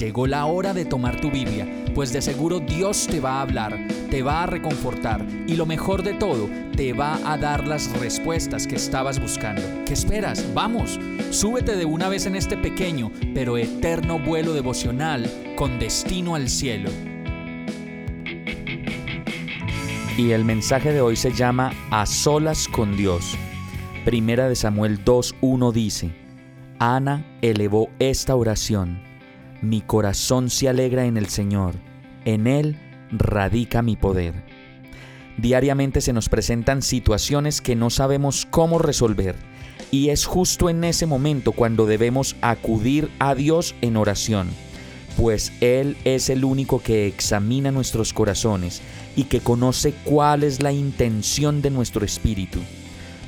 Llegó la hora de tomar tu Biblia, pues de seguro Dios te va a hablar, te va a reconfortar y lo mejor de todo, te va a dar las respuestas que estabas buscando. ¿Qué esperas? Vamos, súbete de una vez en este pequeño pero eterno vuelo devocional con destino al cielo. Y el mensaje de hoy se llama A solas con Dios. Primera de Samuel 2.1 dice, Ana elevó esta oración mi corazón se alegra en el Señor, en Él radica mi poder. Diariamente se nos presentan situaciones que no sabemos cómo resolver y es justo en ese momento cuando debemos acudir a Dios en oración, pues Él es el único que examina nuestros corazones y que conoce cuál es la intención de nuestro espíritu,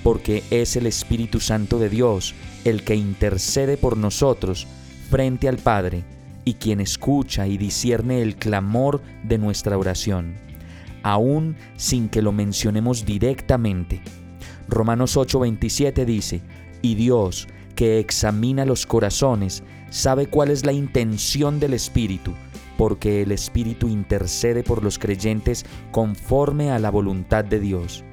porque es el Espíritu Santo de Dios el que intercede por nosotros frente al Padre y quien escucha y discierne el clamor de nuestra oración, aun sin que lo mencionemos directamente. Romanos 8:27 dice, y Dios, que examina los corazones, sabe cuál es la intención del Espíritu, porque el Espíritu intercede por los creyentes conforme a la voluntad de Dios.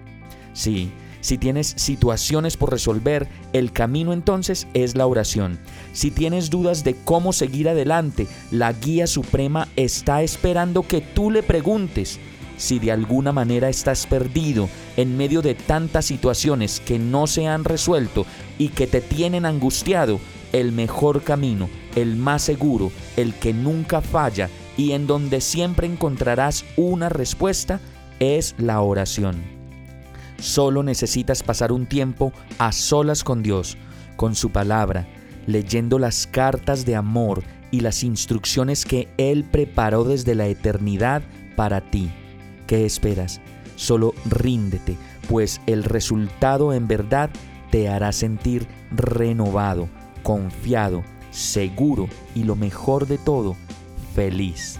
Sí, si tienes situaciones por resolver, el camino entonces es la oración. Si tienes dudas de cómo seguir adelante, la guía suprema está esperando que tú le preguntes. Si de alguna manera estás perdido en medio de tantas situaciones que no se han resuelto y que te tienen angustiado, el mejor camino, el más seguro, el que nunca falla y en donde siempre encontrarás una respuesta, es la oración. Solo necesitas pasar un tiempo a solas con Dios, con su palabra, leyendo las cartas de amor y las instrucciones que Él preparó desde la eternidad para ti. ¿Qué esperas? Solo ríndete, pues el resultado en verdad te hará sentir renovado, confiado, seguro y lo mejor de todo, feliz.